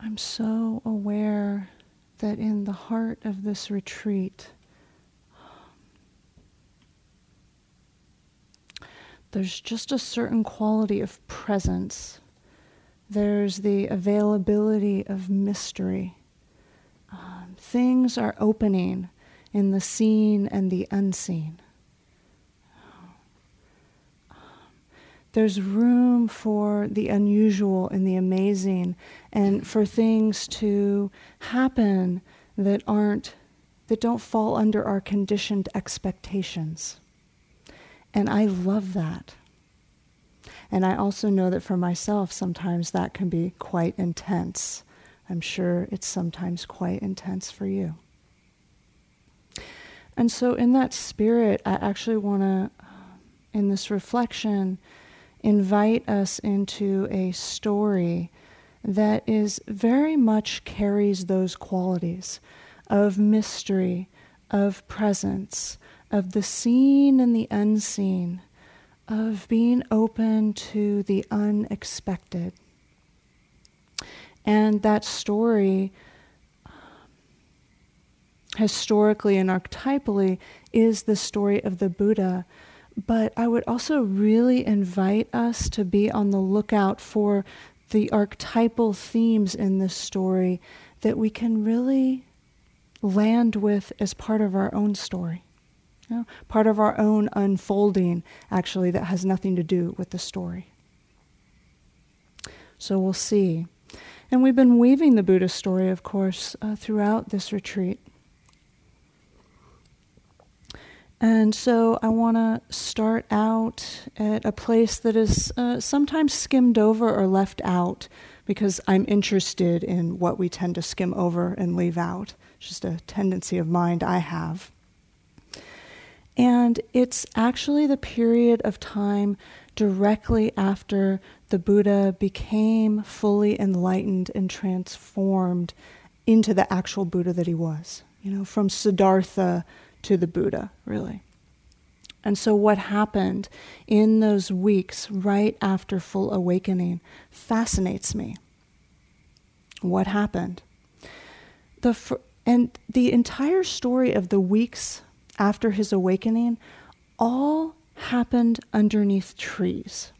I'm so aware that in the heart of this retreat, there's just a certain quality of presence. There's the availability of mystery. Um, things are opening in the seen and the unseen. There's room for the unusual and the amazing, and for things to happen that aren't, that don't fall under our conditioned expectations. And I love that. And I also know that for myself, sometimes that can be quite intense. I'm sure it's sometimes quite intense for you. And so, in that spirit, I actually want to, in this reflection, invite us into a story that is very much carries those qualities of mystery, of presence, of the seen and the unseen, of being open to the unexpected. And that story, historically and archetypally, is the story of the Buddha. But I would also really invite us to be on the lookout for the archetypal themes in this story that we can really land with as part of our own story. You know, part of our own unfolding, actually, that has nothing to do with the story. So we'll see. And we've been weaving the Buddha story, of course, uh, throughout this retreat. And so I want to start out at a place that is uh, sometimes skimmed over or left out because I'm interested in what we tend to skim over and leave out. It's just a tendency of mind I have. And it's actually the period of time directly after the Buddha became fully enlightened and transformed into the actual Buddha that he was. You know, from Siddhartha to the Buddha, really. And so, what happened in those weeks right after full awakening fascinates me. What happened? The fr- and the entire story of the weeks after his awakening all happened underneath trees.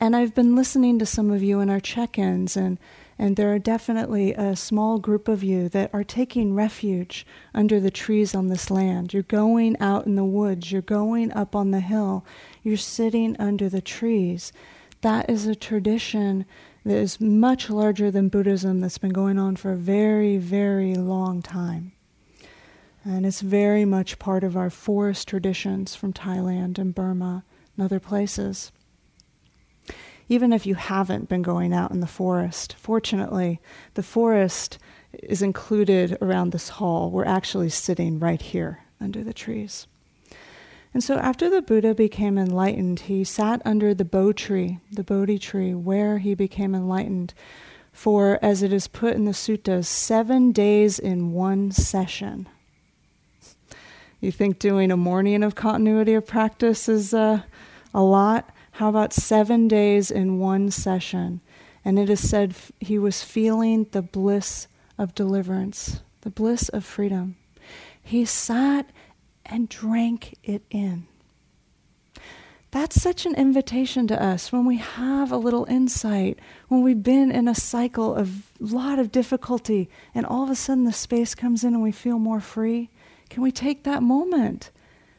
And I've been listening to some of you in our check ins, and and there are definitely a small group of you that are taking refuge under the trees on this land. You're going out in the woods, you're going up on the hill, you're sitting under the trees. That is a tradition that is much larger than Buddhism that's been going on for a very, very long time. And it's very much part of our forest traditions from Thailand and Burma and other places even if you haven't been going out in the forest. Fortunately, the forest is included around this hall. We're actually sitting right here under the trees. And so, after the Buddha became enlightened, he sat under the Bo tree, the Bodhi tree, where he became enlightened for, as it is put in the suttas, seven days in one session. You think doing a morning of continuity of practice is uh, a lot? How about seven days in one session? And it is said he was feeling the bliss of deliverance, the bliss of freedom. He sat and drank it in. That's such an invitation to us when we have a little insight, when we've been in a cycle of a lot of difficulty, and all of a sudden the space comes in and we feel more free. Can we take that moment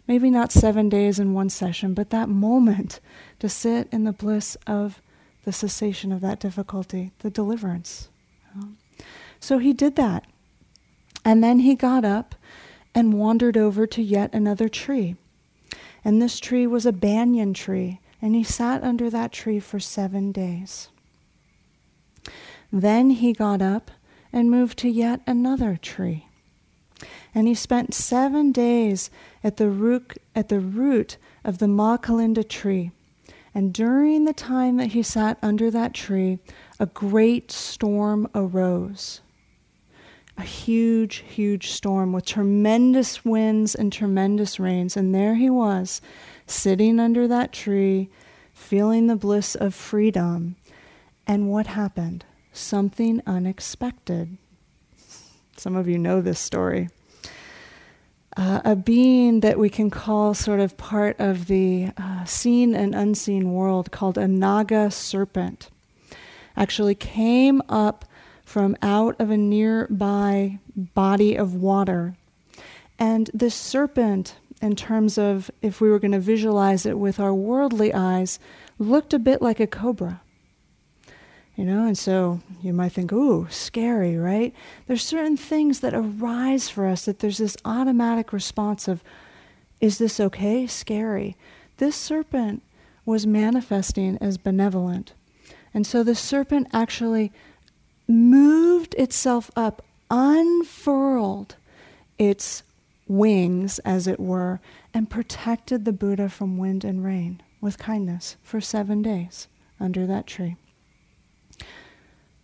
maybe not seven days in one session, but that moment to sit in the bliss of the cessation of that difficulty, the deliverance. So he did that. And then he got up and wandered over to yet another tree. And this tree was a banyan tree, and he sat under that tree for seven days. Then he got up and moved to yet another tree. And he spent seven days at the root, at the root of the Mucalinda tree. And during the time that he sat under that tree, a great storm arose. A huge, huge storm with tremendous winds and tremendous rains. And there he was, sitting under that tree, feeling the bliss of freedom. And what happened? something unexpected. Some of you know this story. Uh, a being that we can call sort of part of the uh, seen and unseen world called a Naga serpent actually came up from out of a nearby body of water. And this serpent, in terms of if we were going to visualize it with our worldly eyes, looked a bit like a cobra. You know, and so you might think, ooh, scary, right? There's certain things that arise for us that there's this automatic response of, is this okay? Scary. This serpent was manifesting as benevolent. And so the serpent actually moved itself up, unfurled its wings, as it were, and protected the Buddha from wind and rain with kindness for seven days under that tree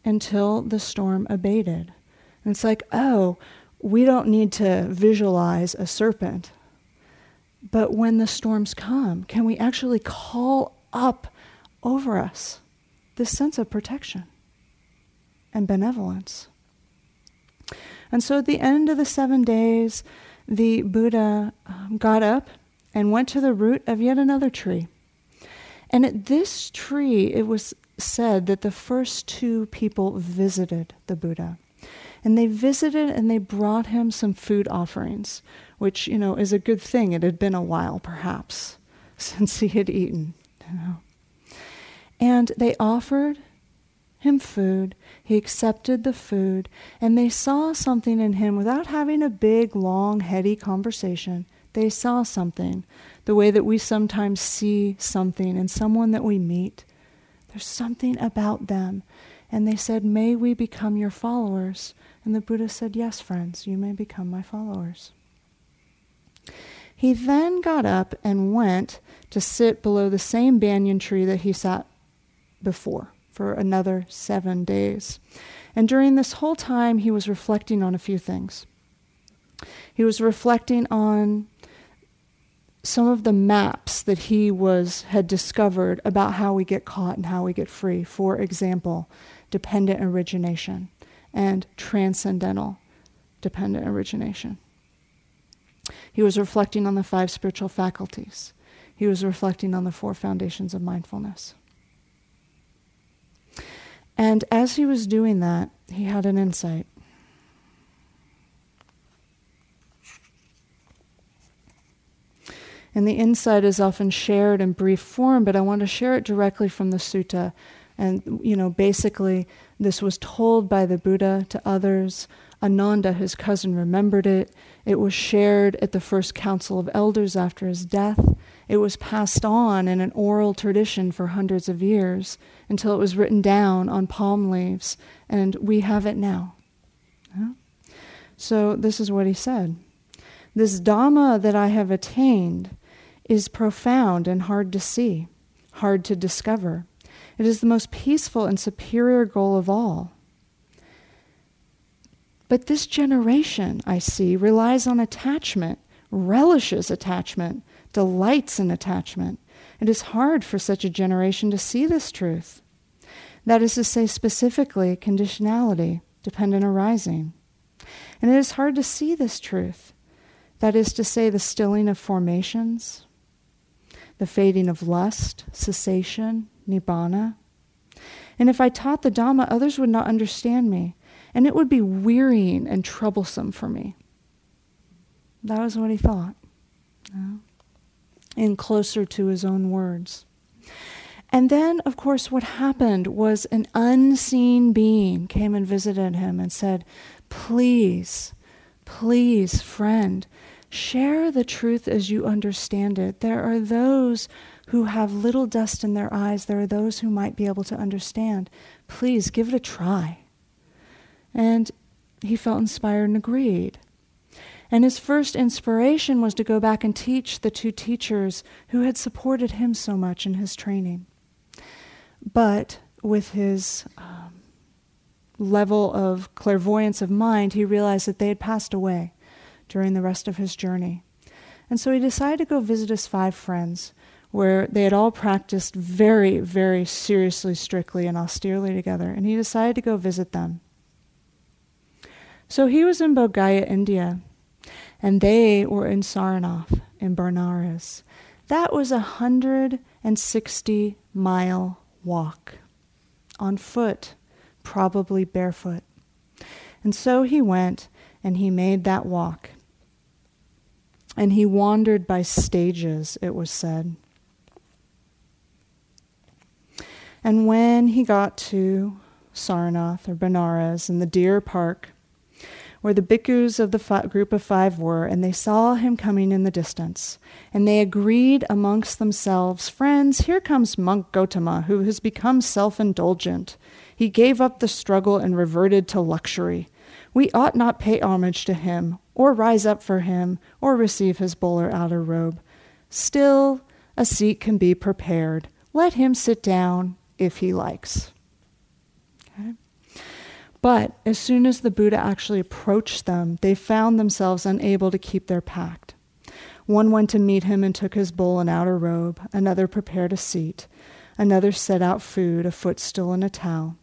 until the storm abated. And it's like, oh, we don't need to visualize a serpent. But when the storms come, can we actually call up over us this sense of protection and benevolence? And so at the end of the seven days, the Buddha um, got up and went to the root of yet another tree. And at this tree, it was said that the first two people visited the Buddha. And they visited and they brought him some food offerings, which, you know, is a good thing. It had been a while, perhaps, since he had eaten, you know. And they offered him food. He accepted the food, and they saw something in him without having a big, long, heady conversation. They saw something, the way that we sometimes see something in someone that we meet there's something about them. And they said, May we become your followers? And the Buddha said, Yes, friends, you may become my followers. He then got up and went to sit below the same banyan tree that he sat before for another seven days. And during this whole time, he was reflecting on a few things. He was reflecting on some of the maps that he was had discovered about how we get caught and how we get free. For example, dependent origination and transcendental dependent origination. He was reflecting on the five spiritual faculties. He was reflecting on the four foundations of mindfulness. And as he was doing that, he had an insight. And the insight is often shared in brief form, but I want to share it directly from the sutta. And, you know, basically, this was told by the Buddha to others. Ananda, his cousin, remembered it. It was shared at the first council of elders after his death. It was passed on in an oral tradition for hundreds of years until it was written down on palm leaves, and we have it now. Yeah? So, this is what he said This Dhamma that I have attained is profound and hard to see, hard to discover. It is the most peaceful and superior goal of all. But this generation, I see, relies on attachment, relishes attachment, delights in attachment. It is hard for such a generation to see this truth. That is to say, specifically, conditionality, dependent arising. And it is hard to see this truth. That is to say, the stilling of formations, the fading of lust, cessation, nibbana. And if I taught the Dhamma, others would not understand me, and it would be wearying and troublesome for me. That was what he thought, and closer to his own words. And then, of course, what happened was an unseen being came and visited him and said, Please, please, friend, Share the truth as you understand it. There are those who have little dust in their eyes. There are those who might be able to understand. Please give it a try. And he felt inspired and agreed. And his first inspiration was to go back and teach the two teachers who had supported him so much in his training. But with his um, level of clairvoyance of mind, he realized that they had passed away during the rest of his journey. And so he decided to go visit his five friends, where they had all practiced very, very seriously, strictly, and austerely together, and he decided to go visit them. So he was in Bodh Gaya, India, and they were in Sarnath in Benares. That was a 160 mile walk on foot, probably barefoot. And so he went and he made that walk. And he wandered by stages, it was said. And when he got to Sarnath or Benares in the deer park, where the bhikkhus of the fi- group of five were, and they saw him coming in the distance. And they agreed amongst themselves, Friends, here comes monk Gotama, who has become self indulgent. He gave up the struggle and reverted to luxury. We ought not pay homage to him, or rise up for him, or receive his bowl or outer robe. Still, a seat can be prepared. Let him sit down if he likes. Okay? But as soon as the Buddha actually approached them, they found themselves unable to keep their pact. One went to meet him and took his bowl and outer robe. Another prepared a seat. Another set out food, a footstool, and a towel.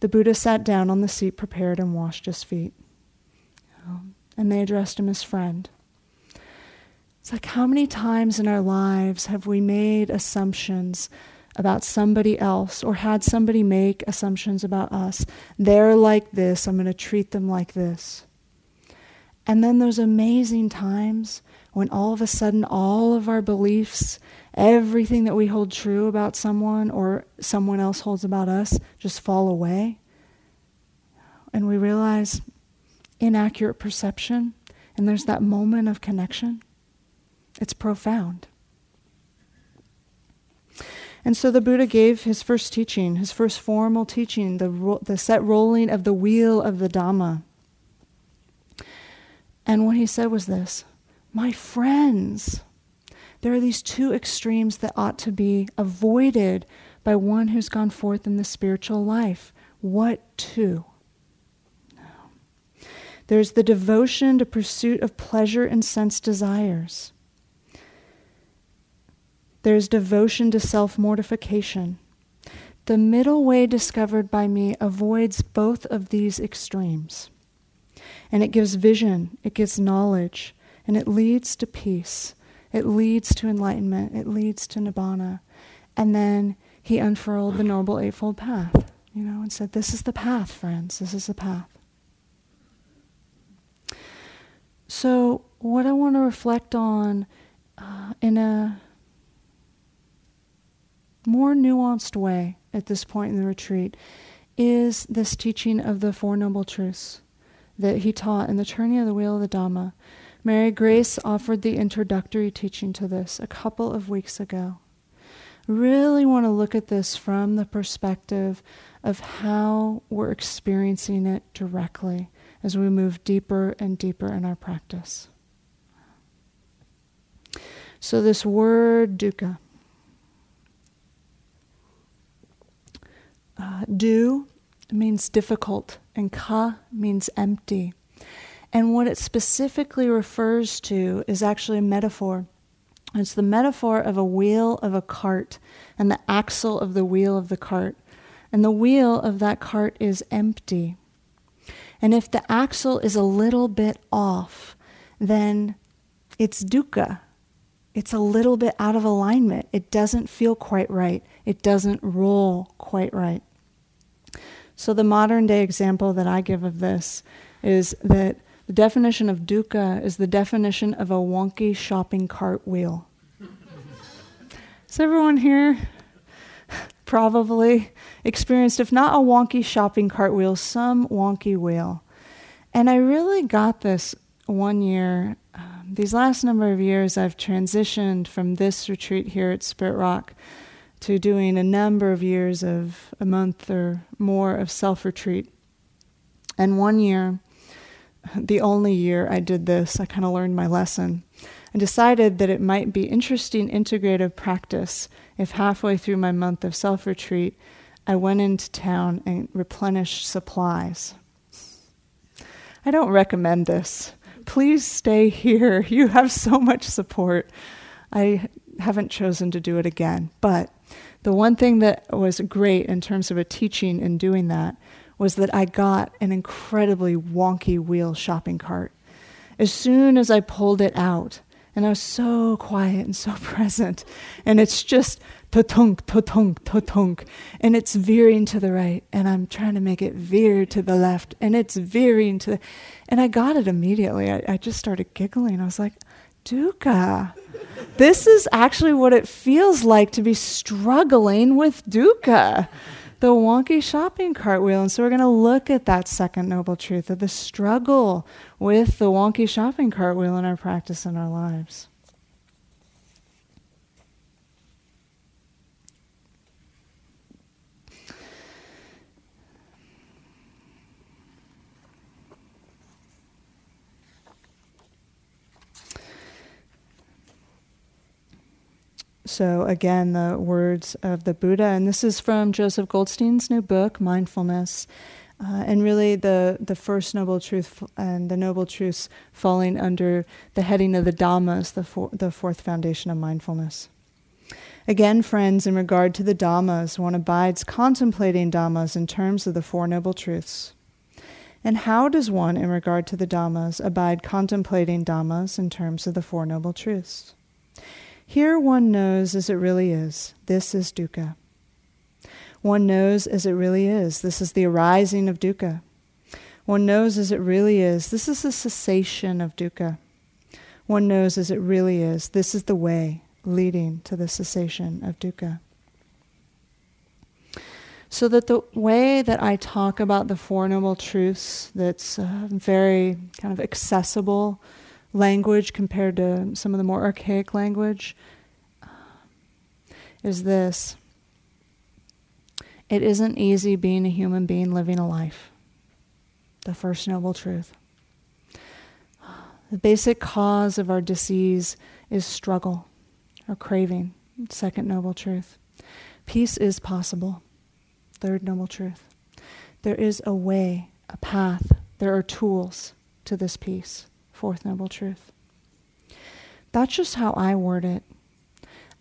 The Buddha sat down on the seat prepared and washed his feet. And they addressed him as friend. It's like how many times in our lives have we made assumptions about somebody else or had somebody make assumptions about us. They're like this, I'm going to treat them like this. And then those amazing times when all of a sudden all of our beliefs, everything that we hold true about someone or someone else holds about us, just fall away. And we realize inaccurate perception, and there's that moment of connection. It's profound. And so the Buddha gave his first teaching, his first formal teaching, the, ro- the set rolling of the wheel of the Dhamma. And what he said was this My friends, there are these two extremes that ought to be avoided by one who's gone forth in the spiritual life. What two? There's the devotion to pursuit of pleasure and sense desires. There's devotion to self mortification. The middle way discovered by me avoids both of these extremes. And it gives vision, it gives knowledge, and it leads to peace. It leads to enlightenment, it leads to nibbana. And then he unfurled the Noble Eightfold Path, you know, and said, This is the path, friends, this is the path. So, what I want to reflect on uh, in a more nuanced way at this point in the retreat is this teaching of the Four Noble Truths that he taught in the Turning of the Wheel of the Dhamma. Mary Grace offered the introductory teaching to this a couple of weeks ago. Really want to look at this from the perspective of how we're experiencing it directly as we move deeper and deeper in our practice. So, this word dukkha Uh, du means difficult, and ka means empty. And what it specifically refers to is actually a metaphor. It's the metaphor of a wheel of a cart and the axle of the wheel of the cart. And the wheel of that cart is empty. And if the axle is a little bit off, then it's dukkha. It's a little bit out of alignment. It doesn't feel quite right. It doesn't roll quite right. So, the modern day example that I give of this is that the definition of dukkha is the definition of a wonky shopping cart wheel. Has everyone here probably experienced, if not a wonky shopping cart wheel, some wonky wheel? And I really got this one year. Um, these last number of years, I've transitioned from this retreat here at Spirit Rock to doing a number of years of a month or more of self retreat. And one year, the only year I did this, I kind of learned my lesson. and decided that it might be interesting integrative practice if halfway through my month of self retreat, I went into town and replenished supplies. I don't recommend this. Please stay here. You have so much support. I haven't chosen to do it again. But the one thing that was great in terms of a teaching in doing that was that I got an incredibly wonky wheel shopping cart. As soon as I pulled it out, and I was so quiet and so present, and it's just to-tunk, to-tunk, to-tunk, and it's veering to the right, and I'm trying to make it veer to the left, and it's veering to the, and I got it immediately. I, I just started giggling. I was like, dukkha. This is actually what it feels like to be struggling with dukkha, the wonky shopping cart wheel. And so we're going to look at that second noble truth of the struggle with the wonky shopping cart wheel in our practice and our lives. So, again, the words of the Buddha, and this is from Joseph Goldstein's new book, Mindfulness. Uh, and really, the, the first noble truth and the noble truths falling under the heading of the Dhammas, the, for, the fourth foundation of mindfulness. Again, friends, in regard to the Dhammas, one abides contemplating Dhammas in terms of the Four Noble Truths. And how does one, in regard to the Dhammas, abide contemplating Dhammas in terms of the Four Noble Truths? Here one knows as it really is. This is dukkha. One knows as it really is. This is the arising of dukkha. One knows as it really is. This is the cessation of dukkha. One knows as it really is. This is the way leading to the cessation of dukkha. So that the way that I talk about the Four Noble Truths, that's uh, very kind of accessible language compared to some of the more archaic language um, is this it isn't easy being a human being living a life. The first noble truth. The basic cause of our disease is struggle or craving. Second noble truth. Peace is possible. Third noble truth. There is a way, a path, there are tools to this peace. Fourth Noble Truth. That's just how I word it.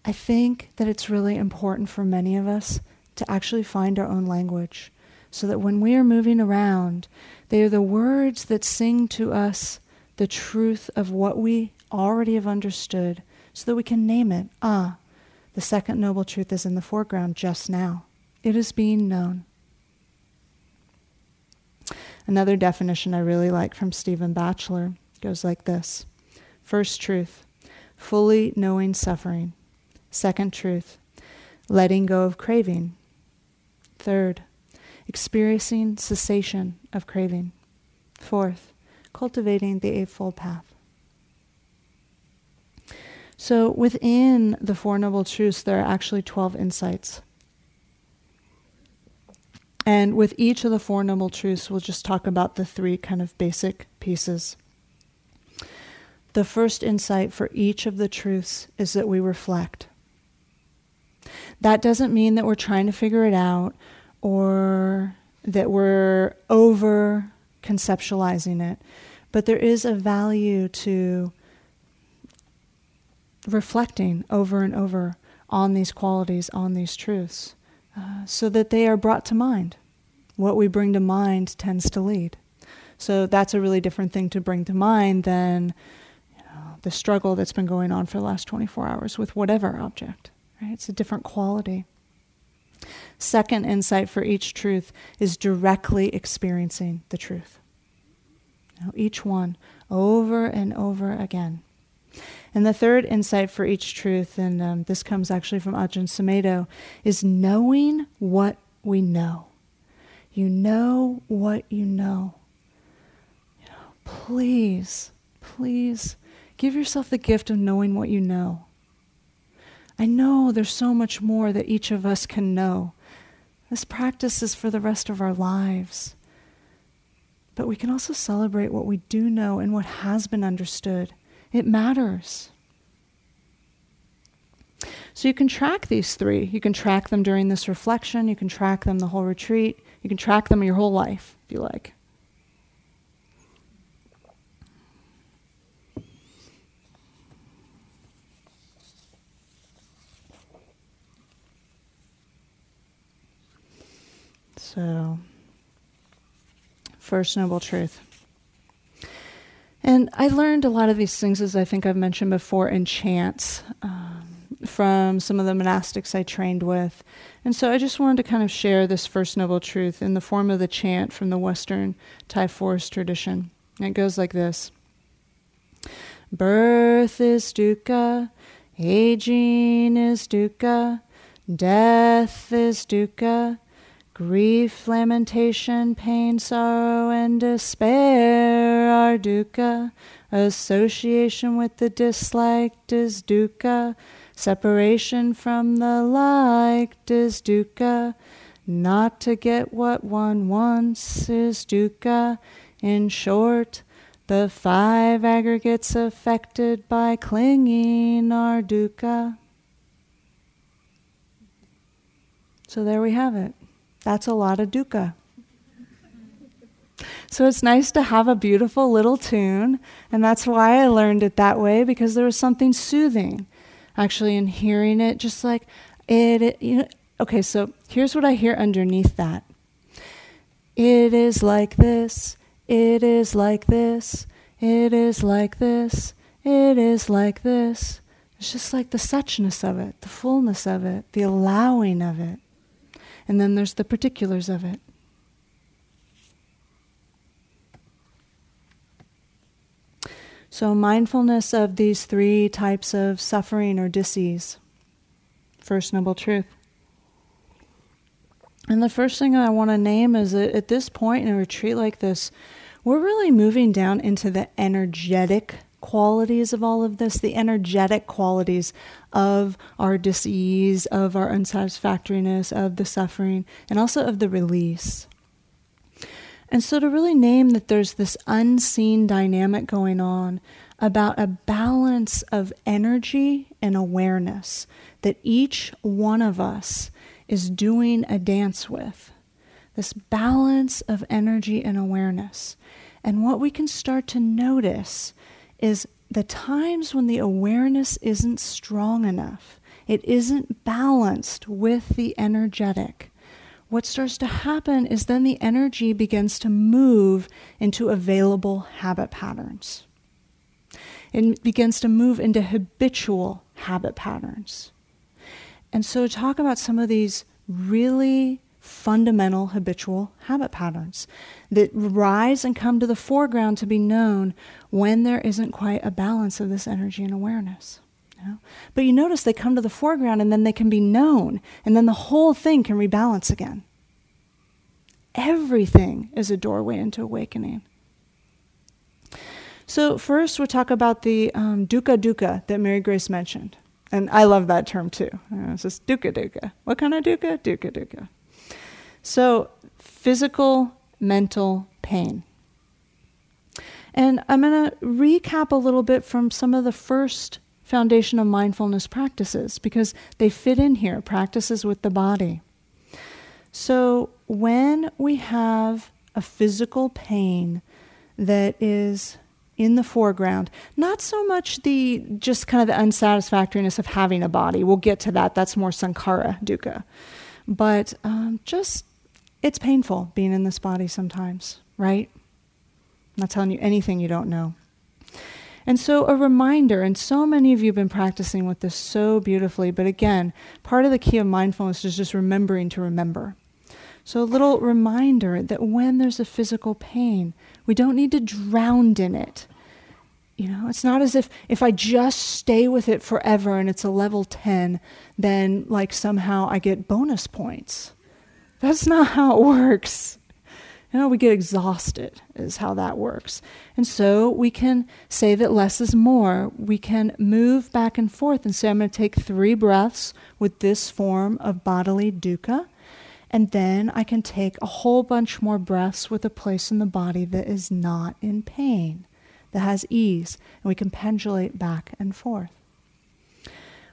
I think that it's really important for many of us to actually find our own language so that when we are moving around, they are the words that sing to us the truth of what we already have understood so that we can name it. Ah, the second noble truth is in the foreground just now. It is being known. Another definition I really like from Stephen Batchelor goes like this First truth, fully knowing suffering. Second truth, letting go of craving. Third, experiencing cessation of craving. Fourth, cultivating the Eightfold Path. So within the Four Noble Truths, there are actually 12 insights. And with each of the Four Noble Truths, we'll just talk about the three kind of basic pieces. The first insight for each of the truths is that we reflect. That doesn't mean that we're trying to figure it out or that we're over conceptualizing it, but there is a value to reflecting over and over on these qualities, on these truths, uh, so that they are brought to mind. What we bring to mind tends to lead. So that's a really different thing to bring to mind than the struggle that's been going on for the last 24 hours with whatever object. Right? It's a different quality. Second insight for each truth is directly experiencing the truth. Now, each one over and over again. And the third insight for each truth, and um, this comes actually from Ajahn Sumedho, is knowing what we know. You know what you know. You know please, please Give yourself the gift of knowing what you know. I know there's so much more that each of us can know. This practice is for the rest of our lives. But we can also celebrate what we do know and what has been understood. It matters. So you can track these three. You can track them during this reflection. You can track them the whole retreat. You can track them your whole life, if you like. So, first noble truth. And I learned a lot of these things, as I think I've mentioned before, in chants um, from some of the monastics I trained with. And so I just wanted to kind of share this first noble truth in the form of the chant from the Western Thai forest tradition. And it goes like this Birth is dukkha, aging is dukkha, death is dukkha, Grief, lamentation, pain, sorrow, and despair are dukkha. Association with the disliked is dukkha. Separation from the liked is dukkha. Not to get what one wants is dukkha. In short, the five aggregates affected by clinging are dukkha. So there we have it. That's a lot of dukkha. So it's nice to have a beautiful little tune, and that's why I learned it that way because there was something soothing actually in hearing it just like it, it you know okay, so here's what I hear underneath that. It is like this. It is like this. It is like this. It is like this. It's just like the suchness of it, the fullness of it, the allowing of it. And then there's the particulars of it. So, mindfulness of these three types of suffering or disease. First noble truth. And the first thing I want to name is that at this point in a retreat like this, we're really moving down into the energetic qualities of all of this, the energetic qualities of our disease, of our unsatisfactoriness, of the suffering, and also of the release. And so to really name that there's this unseen dynamic going on about a balance of energy and awareness that each one of us is doing a dance with. This balance of energy and awareness. And what we can start to notice is the times when the awareness isn't strong enough, it isn't balanced with the energetic. What starts to happen is then the energy begins to move into available habit patterns. It begins to move into habitual habit patterns. And so, talk about some of these really fundamental habitual habit patterns that rise and come to the foreground to be known when there isn't quite a balance of this energy and awareness. But you notice they come to the foreground and then they can be known, and then the whole thing can rebalance again. Everything is a doorway into awakening. So, first, we'll talk about the um, dukkha dukkha that Mary Grace mentioned. And I love that term too. Uh, it's just dukkha dukkha. What kind of dukkha? Dukkha dukkha. So, physical, mental pain. And I'm going to recap a little bit from some of the first foundation of mindfulness practices because they fit in here practices with the body. So, when we have a physical pain that is in the foreground, not so much the just kind of the unsatisfactoriness of having a body. We'll get to that. That's more sankhara dukkha. But um, just it's painful being in this body sometimes, right? I'm not telling you anything you don't know. And so, a reminder, and so many of you have been practicing with this so beautifully, but again, part of the key of mindfulness is just remembering to remember. So, a little reminder that when there's a physical pain, we don't need to drown in it. You know, it's not as if if I just stay with it forever and it's a level 10, then like somehow I get bonus points. That's not how it works. You know, we get exhausted, is how that works. And so we can say that less is more. We can move back and forth and say, I'm going to take three breaths with this form of bodily dukkha. And then I can take a whole bunch more breaths with a place in the body that is not in pain, that has ease. And we can pendulate back and forth.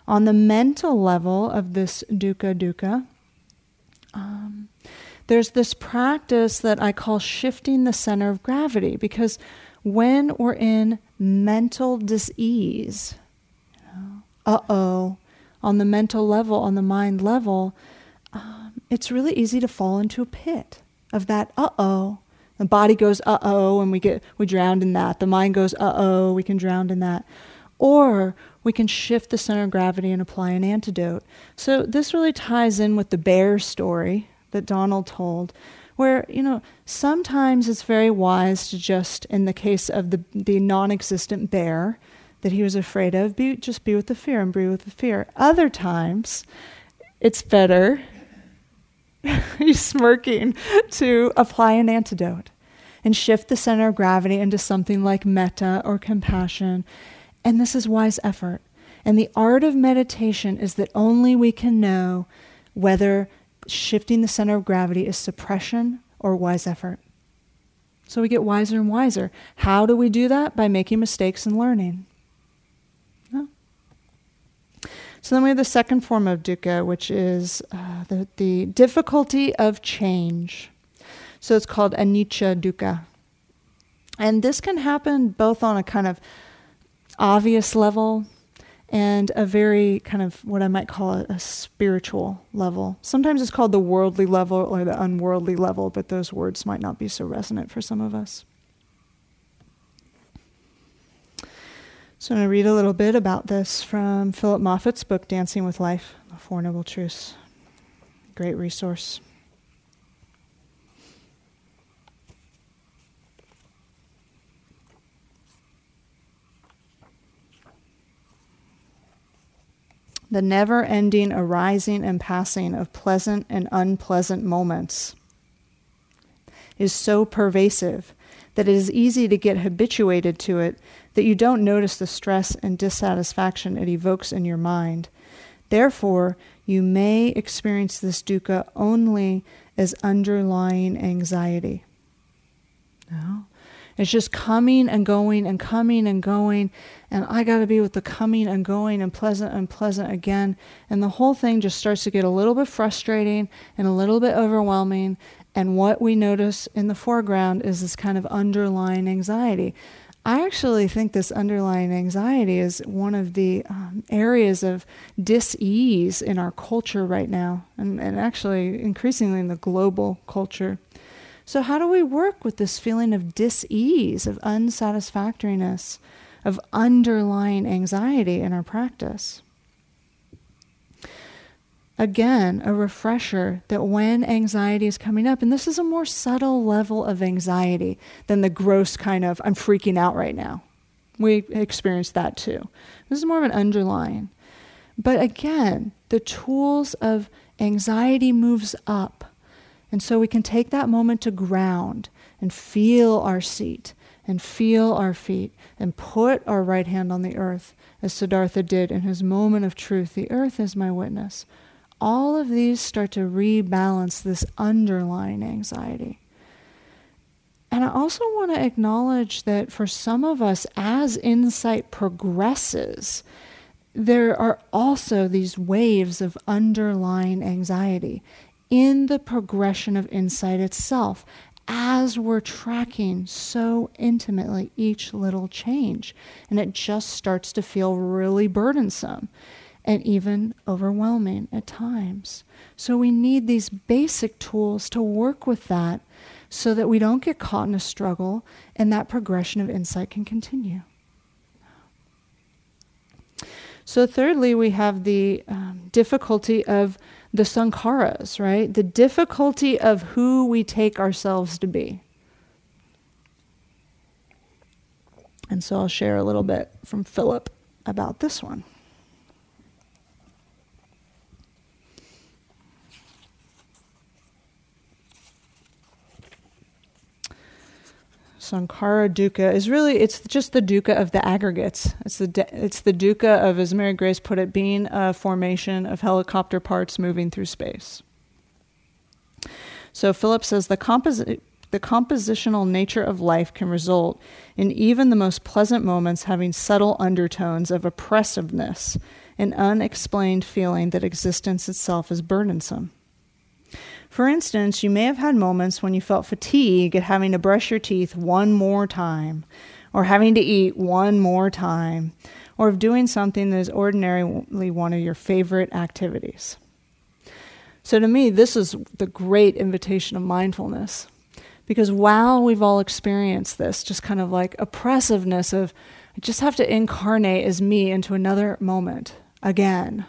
On the mental level of this dukkha dukkha, um, there's this practice that I call shifting the center of gravity because when we're in mental disease, you know, uh oh, on the mental level, on the mind level, um, it's really easy to fall into a pit of that, uh oh. The body goes, uh oh, and we get we drown in that. The mind goes, uh oh, we can drown in that. Or we can shift the center of gravity and apply an antidote. So this really ties in with the bear story that Donald told, where, you know, sometimes it's very wise to just, in the case of the, the non existent bear that he was afraid of, be, just be with the fear and breathe with the fear. Other times, it's better, he's smirking, to apply an antidote and shift the center of gravity into something like metta or compassion and this is wise effort. And the art of meditation is that only we can know whether shifting the center of gravity is suppression or wise effort. So we get wiser and wiser. How do we do that? By making mistakes and learning. So then we have the second form of dukkha, which is uh, the, the difficulty of change. So it's called anicca dukkha. And this can happen both on a kind of obvious level and a very kind of what I might call a, a, spiritual level. Sometimes it's called the worldly level or the unworldly level, but those words might not be so resonant for some of us. So I'm going to read a little bit about this from Philip Moffitt's book, Dancing with Life, The Four Noble Truths. Great resource. The never ending arising and passing of pleasant and unpleasant moments is so pervasive that it is easy to get habituated to it that you don't notice the stress and dissatisfaction it evokes in your mind. Therefore, you may experience this dukkha only as underlying anxiety. No? It's just coming and going and coming and going. And I got to be with the coming and going and pleasant and pleasant again. And the whole thing just starts to get a little bit frustrating and a little bit overwhelming. And what we notice in the foreground is this kind of underlying anxiety. I actually think this underlying anxiety is one of the um, areas of dis-ease in our culture right now, and, and actually increasingly in the global culture. So, how do we work with this feeling of dis ease, of unsatisfactoriness, of underlying anxiety in our practice? Again, a refresher that when anxiety is coming up, and this is a more subtle level of anxiety than the gross kind of, I'm freaking out right now. We experience that too. This is more of an underlying. But again, the tools of anxiety moves up and so we can take that moment to ground and feel our seat and feel our feet and put our right hand on the earth, as Siddhartha did in his moment of truth. The earth is my witness. All of these start to rebalance this underlying anxiety. And I also want to acknowledge that for some of us, as insight progresses, there are also these waves of underlying anxiety in the progression of insight itself as we're tracking so intimately each little change. And it just starts to feel really burdensome and even overwhelming at times. So we need these basic tools to work with that so that we don't get caught in a struggle and that progression of insight can continue. So, thirdly, we have the um, difficulty of the sankharas, right? The difficulty of who we take ourselves to be. And so I'll share a little bit from Philip about this one. Sankhara dukkha is really it's just the dukkha of the aggregates. It's the it's the dukkha of, as Mary Grace put it, being a formation of helicopter parts moving through space. So Philip says the composi- the compositional nature of life can result in even the most pleasant moments having subtle undertones of oppressiveness, an unexplained feeling that existence itself is burdensome. For instance, you may have had moments when you felt fatigue at having to brush your teeth one more time, or having to eat one more time, or of doing something that is ordinarily one of your favorite activities. So to me, this is the great invitation of mindfulness. Because while we've all experienced this, just kind of like oppressiveness of, I just have to incarnate as me into another moment again.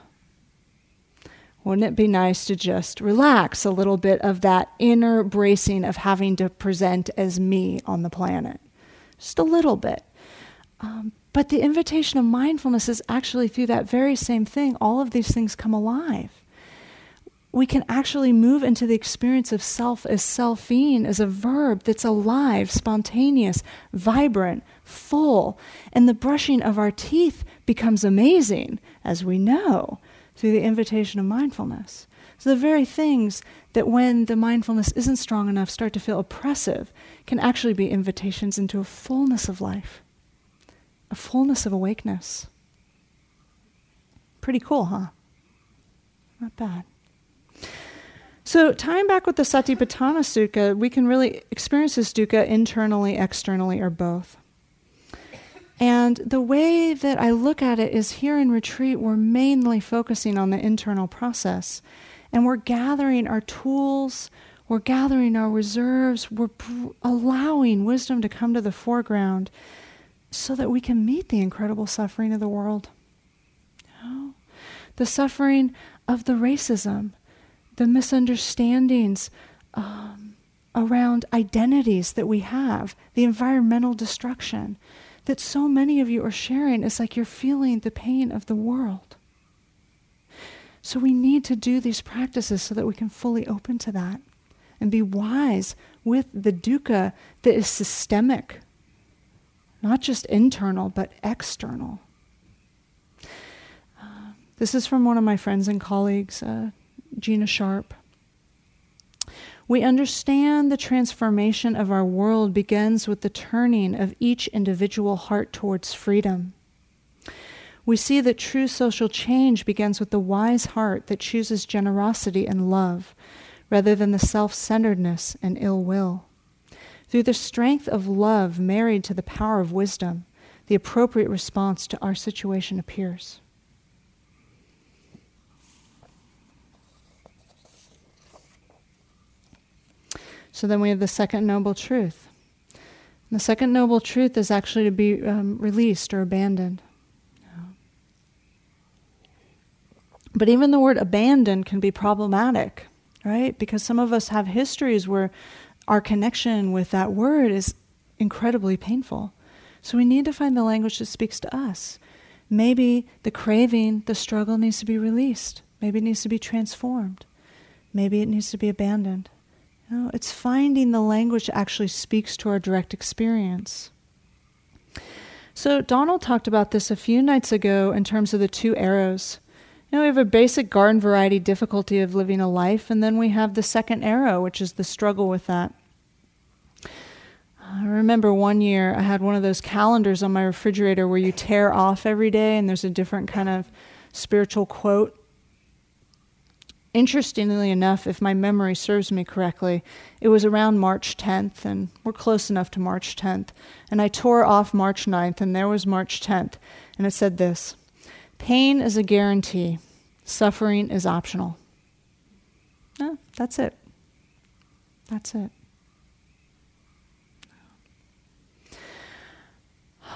Wouldn't it be nice to just relax a little bit of that inner bracing of having to present as me on the planet? Just a little bit. Um, but the invitation of mindfulness is actually through that very same thing, all of these things come alive we can actually move into the experience of self as selfing, as a verb that's alive, spontaneous, vibrant, full. And the brushing of our teeth becomes amazing, as we know, through the invitation of mindfulness. So the very things that when the mindfulness isn't strong enough start to feel oppressive can actually be invitations into a fullness of life, a fullness of awakeness. Pretty cool, huh? Not bad. So, tying back with the Satipatthana Sutta, we can really experience this dukkha internally, externally, or both. And the way that I look at it is here in retreat, we're mainly focusing on the internal process. And we're gathering our tools, we're gathering our reserves, we're allowing wisdom to come to the foreground so that we can meet the incredible suffering of the world. The suffering of the racism the misunderstandings um, around identities that we have, the environmental destruction that so many of you are sharing. is like you're feeling the pain of the world. So we need to do these practices so that we can fully open to that and be wise with the dukkha that is systemic, not just internal, but external. Uh, this is from one of my friends and colleagues, uh, Gina Sharpe. We understand the transformation of our world begins with the turning of each individual heart towards freedom. We see that true social change begins with the wise heart that chooses generosity and love rather than the self centeredness and ill will. Through the strength of love married to the power of wisdom, the appropriate response to our situation appears. So then we have the second noble truth. And the second noble truth is actually to be um, released or abandoned. But even the word abandon can be problematic, right? Because some of us have histories where our connection with that word is incredibly painful. So we need to find the language that speaks to us. Maybe the craving, the struggle needs to be released. Maybe it needs to be transformed. Maybe it needs to be abandoned. You know, it's finding the language that actually speaks to our direct experience. So, Donald talked about this a few nights ago in terms of the two arrows. You know, we have a basic garden variety difficulty of living a life, and then we have the second arrow, which is the struggle with that. I remember one year I had one of those calendars on my refrigerator where you tear off every day and there's a different kind of spiritual quote interestingly enough, if my memory serves me correctly, it was around March 10th, and we're close enough to March 10th. And I tore off March 9th, and there was March 10th. And it said this Pain is a guarantee, suffering is optional. No, that's it. That's it.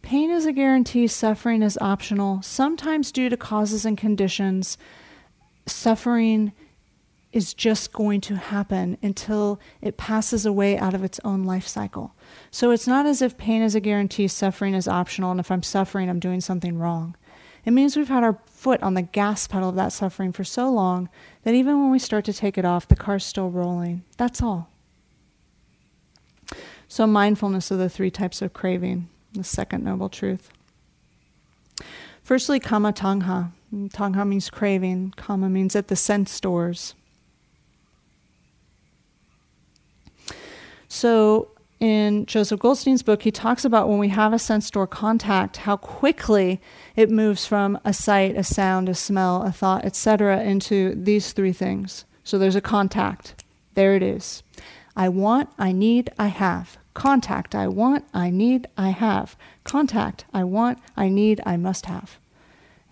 Pain is a guarantee, suffering is optional, sometimes due to causes and conditions suffering is just going to happen until it passes away out of its own life cycle. So it's not as if pain is a guarantee, suffering is optional, and if I'm suffering, I'm doing something wrong. It means we've had our foot on the gas pedal of that suffering for so long that even when we start to take it off, the car's still rolling. That's all. So, mindfulness of the three types of craving, the second noble truth. Firstly, kama tanha. Mm, Tanha means craving, kama means at the sense doors. So, in Joseph Goldstein's book, he talks about when we have a sense door contact, how quickly it moves from a sight, a sound, a smell, a thought, etc., into these three things. So there's a contact. There it is. I want, I need, I have. Contact, I want, I need, I have. Contact, I want, I need, I must have.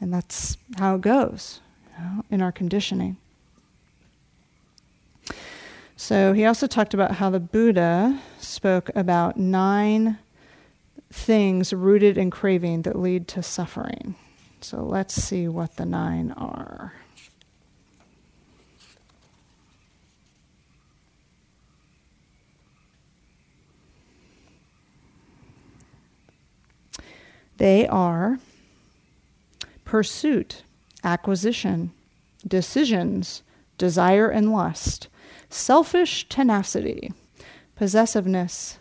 And that's how it goes you know, in our conditioning. So he also talked about how the Buddha spoke about nine things rooted in craving that lead to suffering. So let's see what the nine are. They are pursuit, acquisition, decisions, desire and lust, selfish tenacity, possessiveness,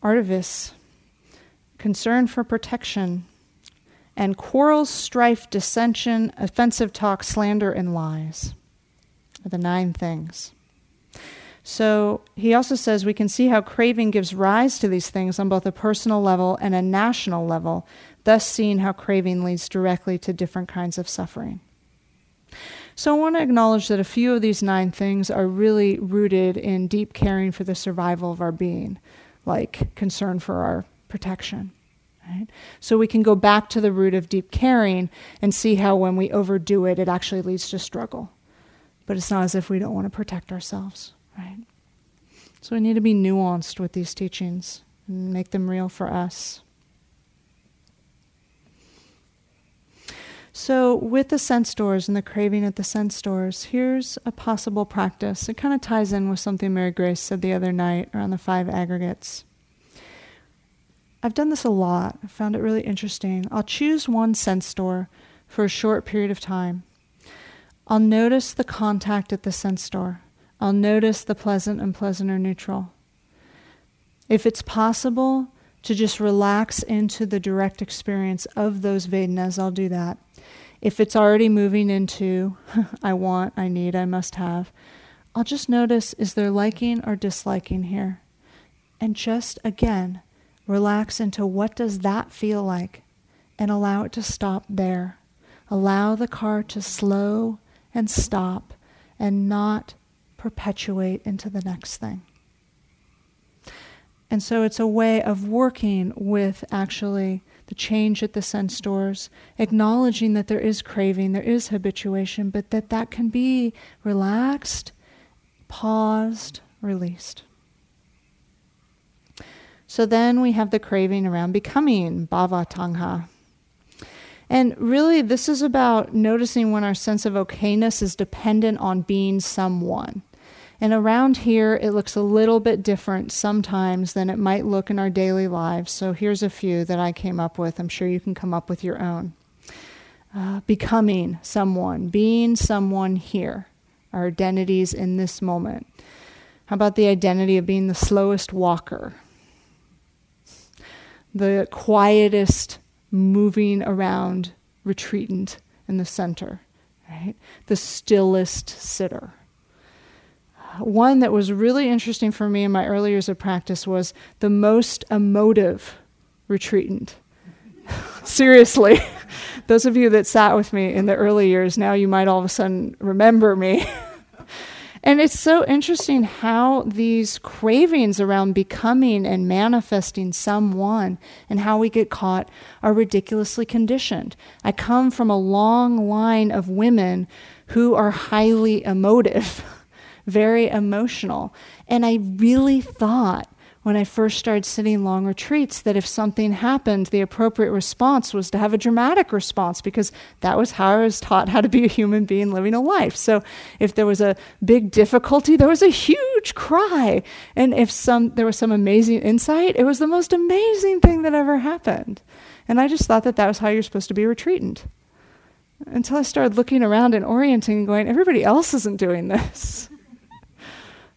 artifice, concern for protection, and quarrels, strife, dissension, offensive talk, slander, and lies are the nine things. So he also says we can see how craving gives rise to these things on both a personal level and a national level, thus seeing how craving leads directly to different kinds of suffering. So I want to acknowledge that a few of these nine things are really rooted in deep caring for the survival of our being, like concern for our protection. Right? So we can go back to the root of deep caring and see how when we overdo it, it actually leads to struggle. But it's not as if we don't want to protect ourselves, right? So we need to be nuanced with these teachings and make them real for us. So, with the sense doors and the craving at the sense doors, here's a possible practice. It kind of ties in with something Mary Grace said the other night around the five aggregates. I've done this a lot. I found it really interesting. I'll choose one sense door for a short period of time. I'll notice the contact at the sense door. I'll notice the pleasant, unpleasant, or neutral. If it's possible to just relax into the direct experience of those Vedanas, I'll do that. If it's already moving into I want, I need, I must have, I'll just notice is there liking or disliking here? And just again, relax into what does that feel like and allow it to stop there. Allow the car to slow and stop and not perpetuate into the next thing. And so it's a way of working with actually the change at the sense doors, acknowledging that there is craving, there is habituation, but that that can be relaxed, paused, released. So then we have the craving around becoming, bhava tanha. And really, this is about noticing when our sense of okayness is dependent on being someone. And around here, it looks a little bit different sometimes than it might look in our daily lives. So here's a few that I came up with. I'm sure you can come up with your own. Uh, becoming someone, being someone here, our identities in this moment. How about the identity of being the slowest walker, the quietest moving around retreatant in the center, right? The stillest sitter one that was really interesting for me in my early years of practice was the most emotive retreatant. Seriously, those of you that sat with me in the early years, now you might all of a sudden remember me. and it's so interesting how these cravings around becoming and manifesting someone and how we get caught are ridiculously conditioned. I come from a long line of women who are highly emotive. Very emotional. And I really thought when I first started sitting long retreats that if something happened, the appropriate response was to have a dramatic response because that was how I was taught how to be a human being living a life. So if there was a big difficulty, there was a huge cry. And if some there was some amazing insight, it was the most amazing thing that ever happened. And I just thought that that was how you're supposed to be retreatant. Until I started looking around and orienting and going, everybody else isn't doing this.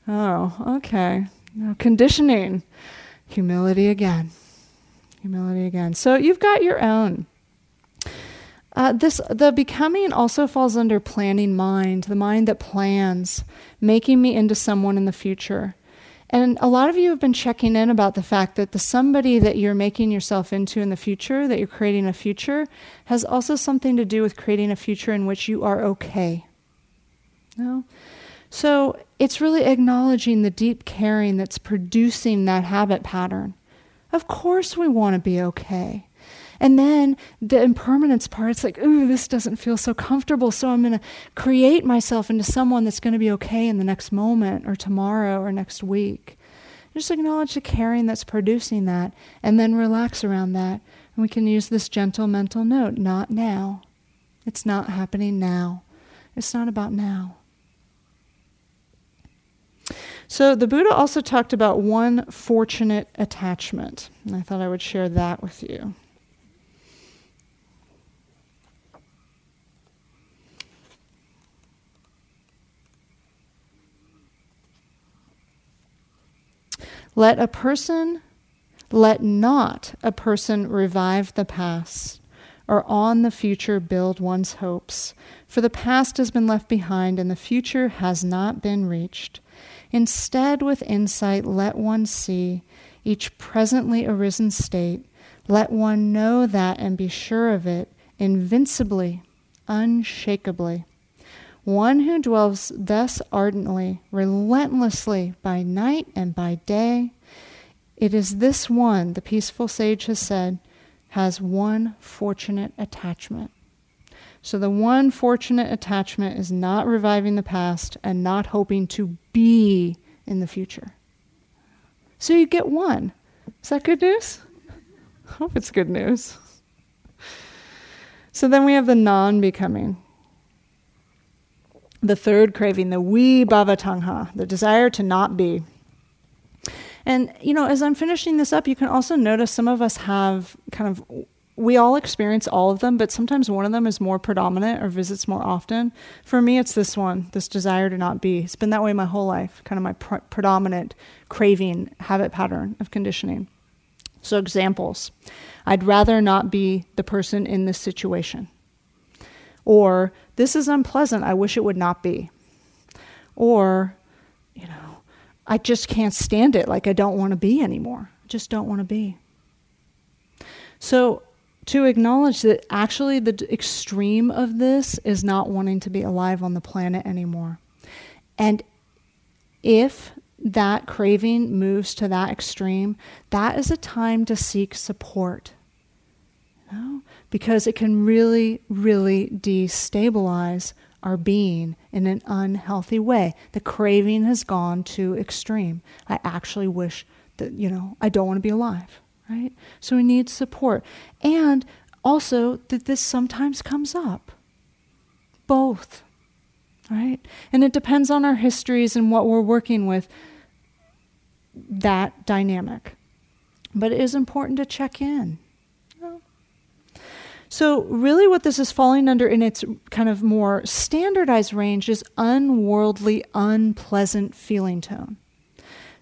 Oh, okay. Now, conditioning. Humility again. Humility again. So you've got your own. Uh, this the becoming also falls under planning mind, the mind that plans, making me into someone in the future. And a lot of you have been checking in about the fact that the somebody that you're making yourself into in the future, that you're creating a future, has also something to do with creating a future in which you are okay. No? So it's really acknowledging the deep caring that's producing that habit pattern. Of course, we want to be okay. And then the impermanence part, it's like, ooh, this doesn't feel so comfortable. So I'm going to create myself into someone that's going to be okay in the next moment or tomorrow or next week. Just acknowledge the caring that's producing that and then relax around that. And we can use this gentle mental note not now. It's not happening now. It's not about now. So the Buddha also talked about one fortunate attachment. And I thought I would share that with you. Let a person, let not a person revive the past, or on the future build one's hopes, for the past has been left behind and the future has not been reached. Instead, with insight, let one see each presently arisen state. Let one know that and be sure of it invincibly, unshakably. One who dwells thus ardently, relentlessly, by night and by day, it is this one, the peaceful sage has said, has one fortunate attachment. So the one fortunate attachment is not reviving the past and not hoping to be in the future. So you get one. Is that good news? I hope it's good news. So then we have the non becoming. The third craving, the vibhava tanha, the desire to not be. And, you know, as I'm finishing this up, you can also notice some of us have kind of we all experience all of them, but sometimes one of them is more predominant or visits more often. For me, it's this one, this desire to not be. It's been that way my whole life, kind of my pr- predominant craving habit pattern of conditioning. So, examples I'd rather not be the person in this situation. Or, this is unpleasant. I wish it would not be. Or, you know, I just can't stand it. Like, I don't want to be anymore. I just don't want to be. So, to acknowledge that actually the extreme of this is not wanting to be alive on the planet anymore. And if that craving moves to that extreme, that is a time to seek support. You know? Because it can really, really destabilize our being in an unhealthy way. The craving has gone too extreme. I actually wish that, you know, I don't want to be alive right? So we need support. And also that this sometimes comes up. Both, right? And it depends on our histories and what we're working with, that dynamic. But it is important to check in. So, really, what this is falling under in its kind of more standardized range is unworldly, unpleasant feeling tone.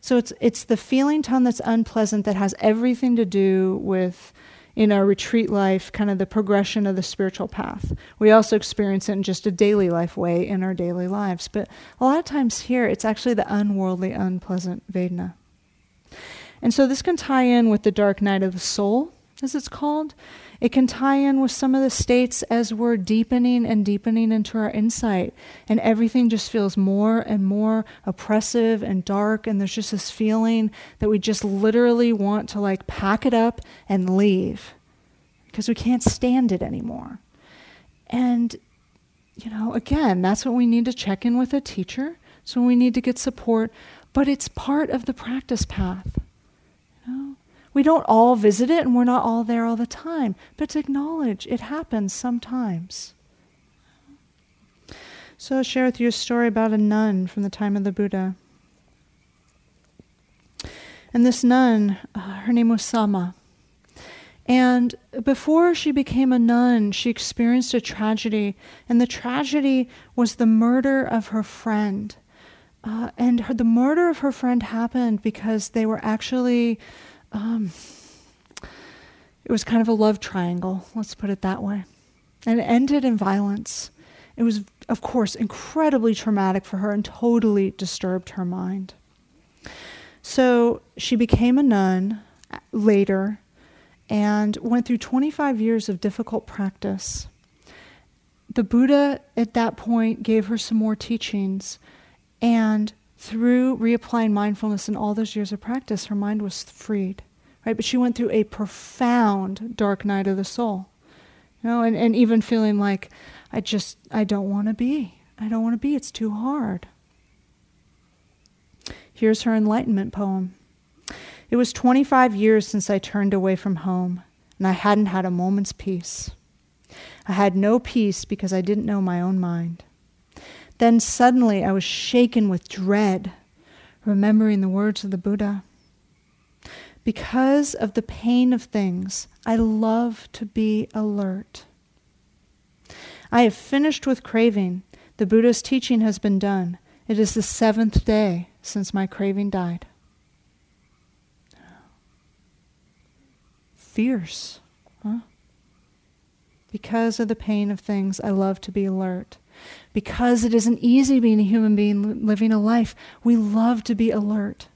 So it's it's the feeling tone that's unpleasant that has everything to do with in our retreat life, kind of the progression of the spiritual path. We also experience it in just a daily life way in our daily lives. But a lot of times here, it's actually the unworldly, unpleasant Vedana. And so this can tie in with the dark night of the soul, as it's called. It can tie in with some of the states as we're deepening and deepening into our insight, and everything just feels more and more oppressive and dark, and there's just this feeling that we just literally want to like pack it up and leave because we can't stand it anymore. And, you know, again, that's what we need to check in with a teacher. So we need to get support, but it's part of the practice path. You know? We don't all visit it and we're not all there all the time, but to acknowledge it happens sometimes. So I'll share with you a story about a nun from the time of the Buddha. And this nun, uh, her name was Sama. And before she became a nun, she experienced a tragedy. And the tragedy was the murder of her friend. Uh, and her, the murder of her friend happened because they were actually um, it was kind of a love triangle, let's put it that way. And it ended in violence. It was, of course, incredibly traumatic for her and totally disturbed her mind. So she became a nun later and went through 25 years of difficult practice. The Buddha at that point gave her some more teachings, and through reapplying mindfulness and all those years of practice, her mind was freed. right? But she went through a profound dark night of the soul. You know, and, and even feeling like I just I don't want to be. I don't want to be. It's too hard. Here's her enlightenment poem. It was 25 years since I turned away from home, and I hadn't had a moment's peace. I had no peace because I didn't know my own mind. Then suddenly I was shaken with dread, remembering the words of the Buddha. Because of the pain of things, I love to be alert. I have finished with craving. The Buddha's teaching has been done. It is the seventh day since my craving died. Fierce, huh? Because of the pain of things, I love to be alert. Because it isn't easy being a human being living a life, we love to be alert.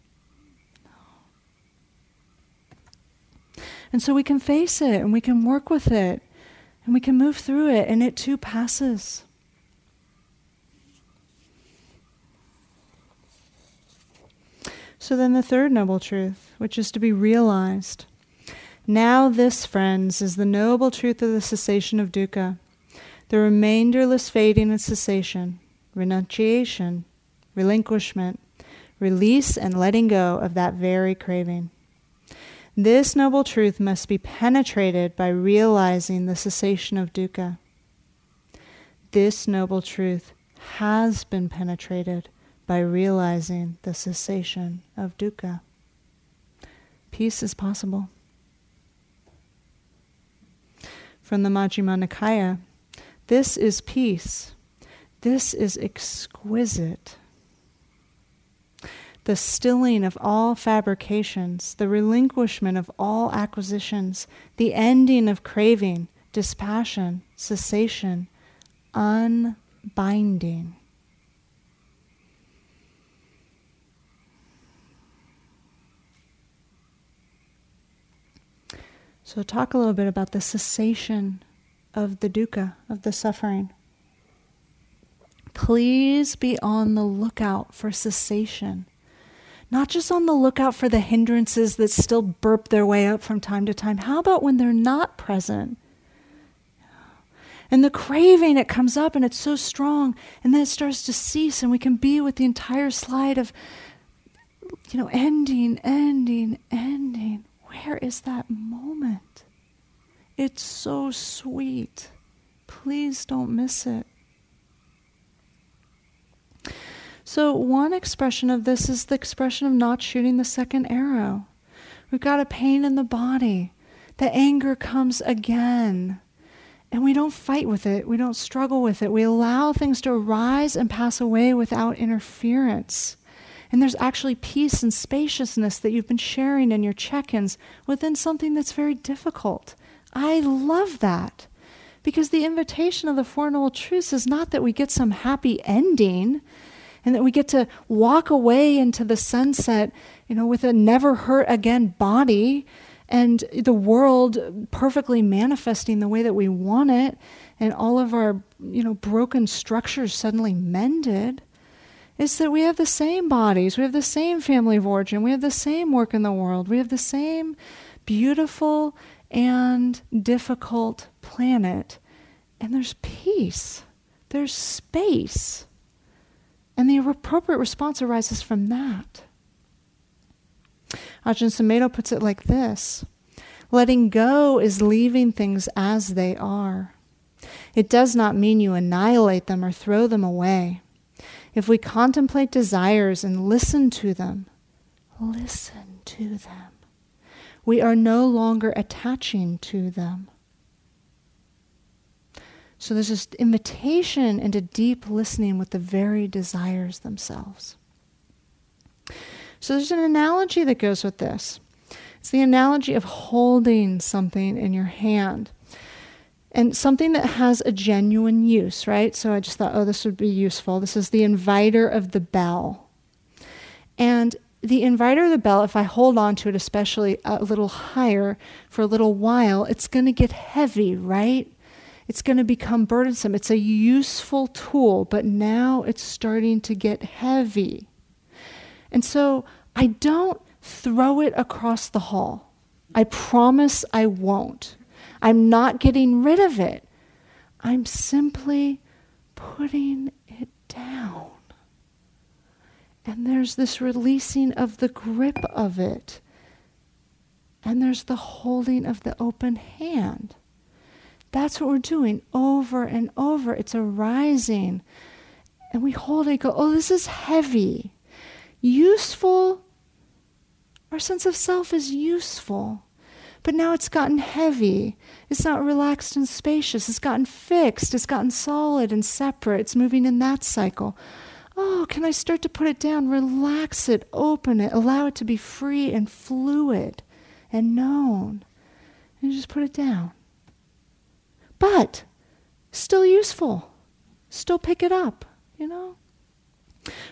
And so we can face it and we can work with it and we can move through it, and it too passes. So then, the third noble truth, which is to be realized. Now, this, friends, is the noble truth of the cessation of dukkha, the remainderless fading and cessation, renunciation, relinquishment, release, and letting go of that very craving. This noble truth must be penetrated by realizing the cessation of dukkha. This noble truth has been penetrated by realizing the cessation of dukkha. Peace is possible. From the Majjhima Nikaya, this is peace. This is exquisite. The stilling of all fabrications, the relinquishment of all acquisitions, the ending of craving, dispassion, cessation, unbinding. So, talk a little bit about the cessation of the dukkha, of the suffering. Please be on the lookout for cessation. Not just on the lookout for the hindrances that still burp their way up from time to time. How about when they're not present? And the craving, it comes up and it's so strong, and then it starts to cease, and we can be with the entire slide of, you know, ending, ending, ending. Where is that moment? It's so sweet. Please don't miss it. So, one expression of this is the expression of not shooting the second arrow. We've got a pain in the body. The anger comes again. And we don't fight with it. We don't struggle with it. We allow things to arise and pass away without interference. And there's actually peace and spaciousness that you've been sharing in your check ins within something that's very difficult. I love that. Because the invitation of the Four Noble Truths is not that we get some happy ending and that we get to walk away into the sunset, you know, with a never hurt again body and the world perfectly manifesting the way that we want it and all of our, you know, broken structures suddenly mended is that we have the same bodies, we have the same family of origin, we have the same work in the world, we have the same beautiful and difficult planet. And there's peace, there's space. And the appropriate response arises from that. Ajahn Sumedho puts it like this Letting go is leaving things as they are. It does not mean you annihilate them or throw them away if we contemplate desires and listen to them, listen to them, we are no longer attaching to them. So there's this invitation into deep listening with the very desires themselves. So there's an analogy that goes with this. It's the analogy of holding something in your hand and something that has a genuine use, right? So I just thought, oh, this would be useful. This is the inviter of the bell. And the inviter of the bell, if I hold on to it, especially a little higher for a little while, it's going to get heavy, right? It's going to become burdensome. It's a useful tool, but now it's starting to get heavy. And so I don't throw it across the hall. I promise I won't. I'm not getting rid of it. I'm simply putting it down. And there's this releasing of the grip of it. And there's the holding of the open hand. That's what we're doing over and over. It's arising. And we hold it, go, oh, this is heavy. Useful. Our sense of self is useful. But now it's gotten heavy. It's not relaxed and spacious. It's gotten fixed. It's gotten solid and separate. It's moving in that cycle. Oh, can I start to put it down? Relax it, open it, allow it to be free and fluid and known. And just put it down. But still useful. Still pick it up, you know?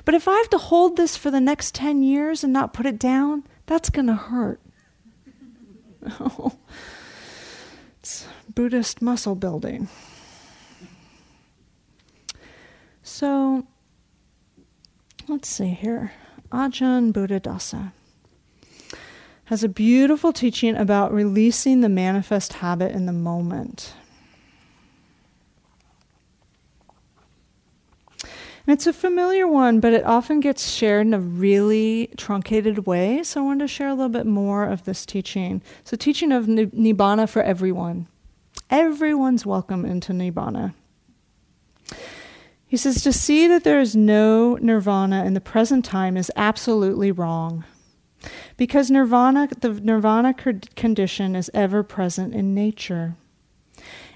But if I have to hold this for the next 10 years and not put it down, that's going to hurt. it's Buddhist muscle building. So, let's see here. Ajahn Buddhadasa has a beautiful teaching about releasing the manifest habit in the moment. And it's a familiar one, but it often gets shared in a really truncated way. So I wanted to share a little bit more of this teaching. So, teaching of Nibbana for everyone. Everyone's welcome into Nibbana. He says to see that there is no nirvana in the present time is absolutely wrong. Because nirvana, the nirvana condition is ever present in nature.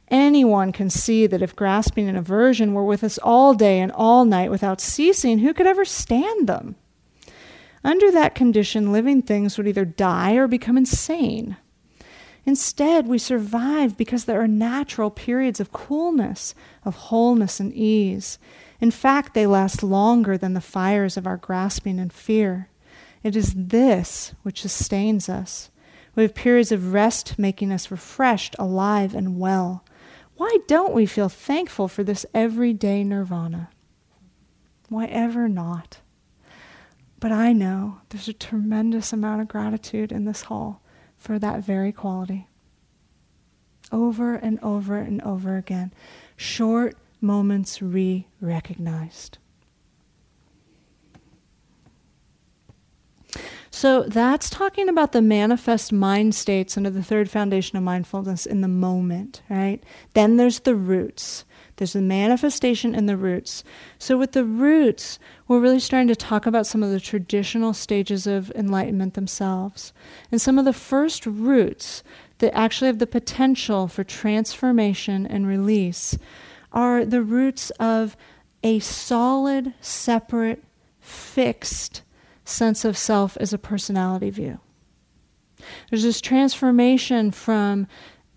Anyone can see that if grasping and aversion were with us all day and all night without ceasing, who could ever stand them? Under that condition, living things would either die or become insane. Instead, we survive because there are natural periods of coolness, of wholeness and ease. In fact, they last longer than the fires of our grasping and fear. It is this which sustains us. We have periods of rest making us refreshed, alive, and well. Why don't we feel thankful for this everyday nirvana? Why ever not? But I know there's a tremendous amount of gratitude in this hall for that very quality. Over and over and over again. Short moments re recognized. So that's talking about the manifest mind states under the third foundation of mindfulness in the moment, right? Then there's the roots. There's the manifestation and the roots. So, with the roots, we're really starting to talk about some of the traditional stages of enlightenment themselves. And some of the first roots that actually have the potential for transformation and release are the roots of a solid, separate, fixed sense of self as a personality view. There's this transformation from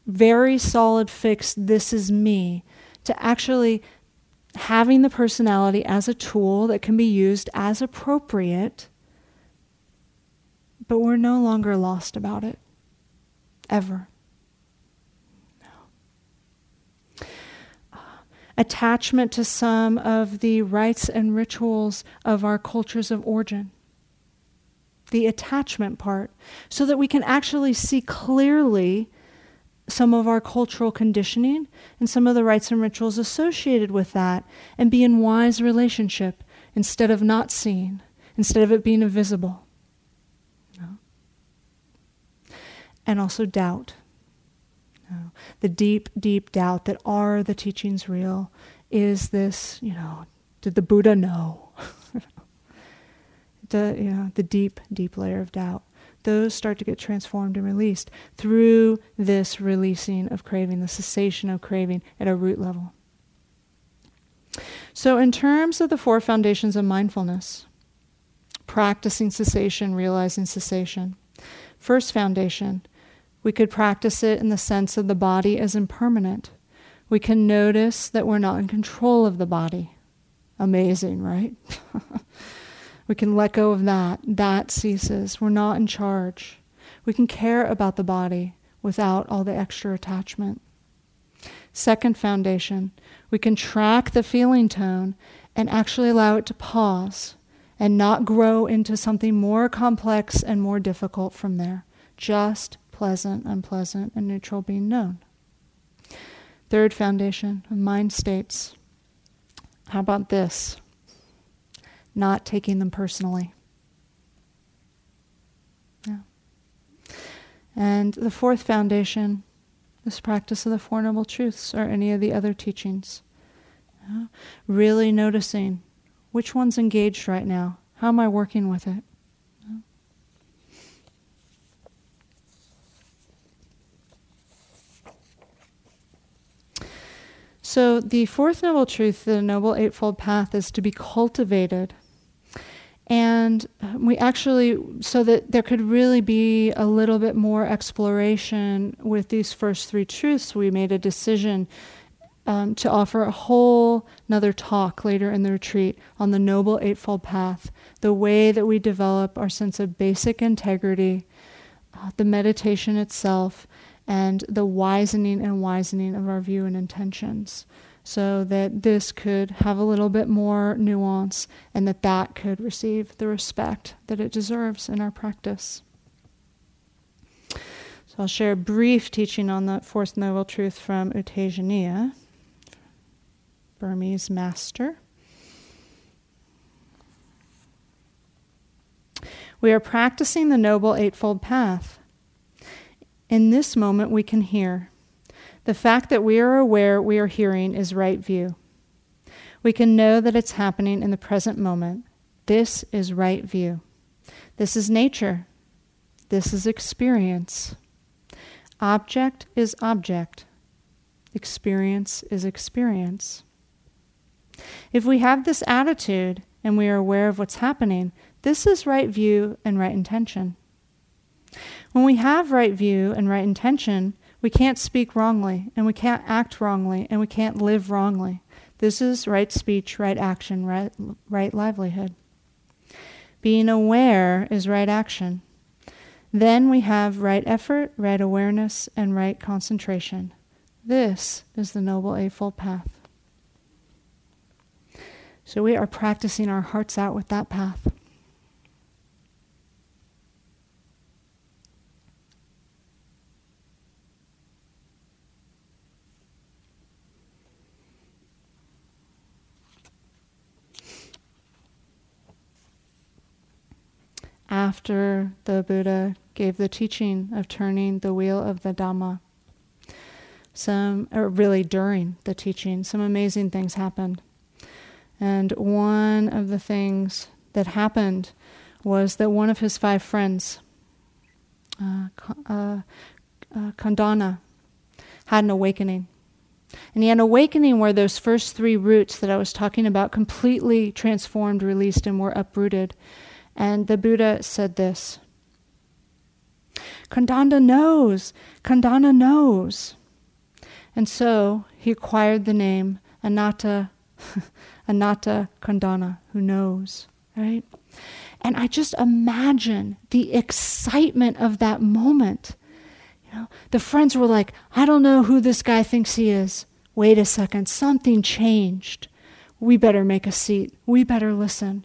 very solid, fixed, this is me, to actually having the personality as a tool that can be used as appropriate, but we're no longer lost about it. Ever. No. attachment to some of the rites and rituals of our cultures of origin the attachment part, so that we can actually see clearly some of our cultural conditioning and some of the rites and rituals associated with that and be in wise relationship instead of not seeing, instead of it being invisible. No. And also doubt. No. The deep, deep doubt that are the teachings real? Is this, you know, did the Buddha know? the, you know, the deep, deep layer of doubt. Those start to get transformed and released through this releasing of craving, the cessation of craving at a root level. So, in terms of the four foundations of mindfulness, practicing cessation, realizing cessation. First foundation, we could practice it in the sense of the body as impermanent. We can notice that we're not in control of the body. Amazing, right? We can let go of that. That ceases. We're not in charge. We can care about the body without all the extra attachment. Second foundation, we can track the feeling tone and actually allow it to pause and not grow into something more complex and more difficult from there. Just pleasant, unpleasant, and neutral being known. Third foundation, mind states. How about this? Not taking them personally. Yeah. And the fourth foundation, this practice of the Four Noble Truths or any of the other teachings. Yeah. Really noticing which one's engaged right now. How am I working with it? So, the fourth noble truth, the Noble Eightfold Path, is to be cultivated. And we actually, so that there could really be a little bit more exploration with these first three truths, we made a decision um, to offer a whole another talk later in the retreat on the Noble Eightfold Path, the way that we develop our sense of basic integrity, uh, the meditation itself, and the wisening and wisening of our view and intentions so that this could have a little bit more nuance and that that could receive the respect that it deserves in our practice. So I'll share a brief teaching on the Fourth Noble Truth from U Tejaniya, Burmese master. We are practicing the Noble Eightfold Path in this moment, we can hear. The fact that we are aware we are hearing is right view. We can know that it's happening in the present moment. This is right view. This is nature. This is experience. Object is object. Experience is experience. If we have this attitude and we are aware of what's happening, this is right view and right intention. When we have right view and right intention, we can't speak wrongly, and we can't act wrongly, and we can't live wrongly. This is right speech, right action, right, right livelihood. Being aware is right action. Then we have right effort, right awareness, and right concentration. This is the Noble Eightfold Path. So we are practicing our hearts out with that path. After the Buddha gave the teaching of turning the wheel of the Dhamma. Some, or really during the teaching, some amazing things happened. And one of the things that happened was that one of his five friends, uh, uh, uh, Kondanna, had an awakening. And he had an awakening where those first three roots that I was talking about completely transformed, released, and were uprooted. And the Buddha said this Kondanna knows, Kondanna knows. And so he acquired the name Anatta, Anatta Kondanna, who knows, right? And I just imagine the excitement of that moment. You know, the friends were like, I don't know who this guy thinks he is. Wait a second, something changed. We better make a seat. We better listen.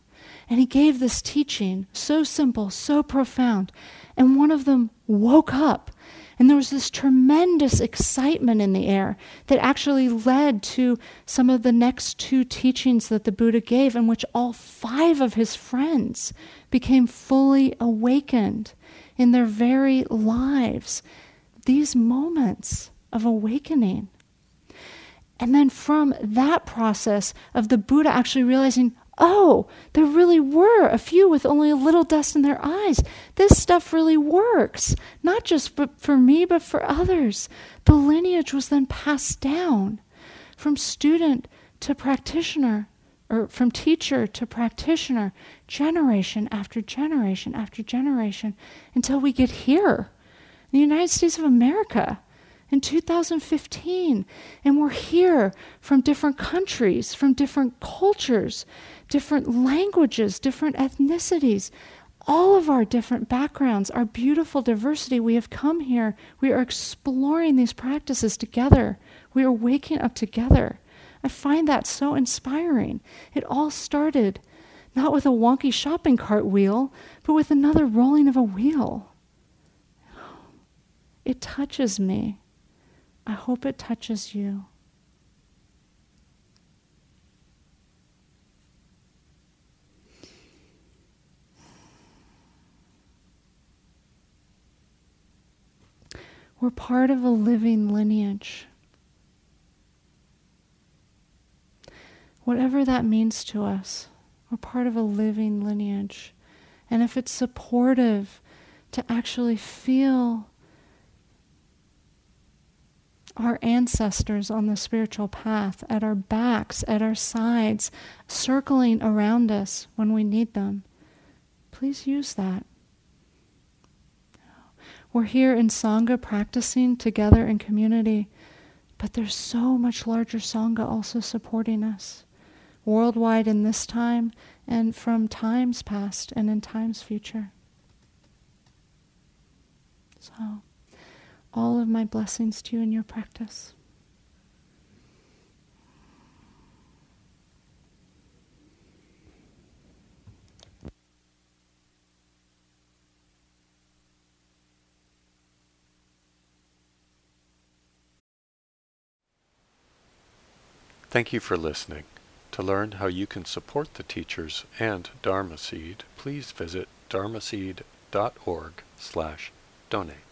And he gave this teaching, so simple, so profound. And one of them woke up. And there was this tremendous excitement in the air that actually led to some of the next two teachings that the Buddha gave, in which all five of his friends became fully awakened in their very lives. These moments of awakening. And then from that process of the Buddha actually realizing, oh, there really were a few with only a little dust in their eyes. This stuff really works, not just for me, but for others. The lineage was then passed down from student to practitioner, or from teacher to practitioner, generation after generation after generation, until we get here, the United States of America in 2015. And we're here from different countries, from different cultures, different languages, different ethnicities, all of our different backgrounds, our beautiful diversity. We have come here. We are exploring these practices together. We are waking up together. I find that so inspiring. It all started not with a wonky shopping cart wheel, but with another rolling of a wheel. it touches me. I hope it touches you. We're part of a living lineage. Whatever that means to us, we're part of a living lineage. And if it's supportive to actually feel our ancestors on the spiritual path at our backs, at our sides, circling around us when we need them, please use that. We're here in Sangha practicing together in community, but there's so much larger Sangha also supporting us worldwide in this time and from times past and in times future. So, all of my blessings to you in your practice. Thank you for listening. To learn how you can support the teachers and Dharma Seed, please visit dharmaseed.org slash donate.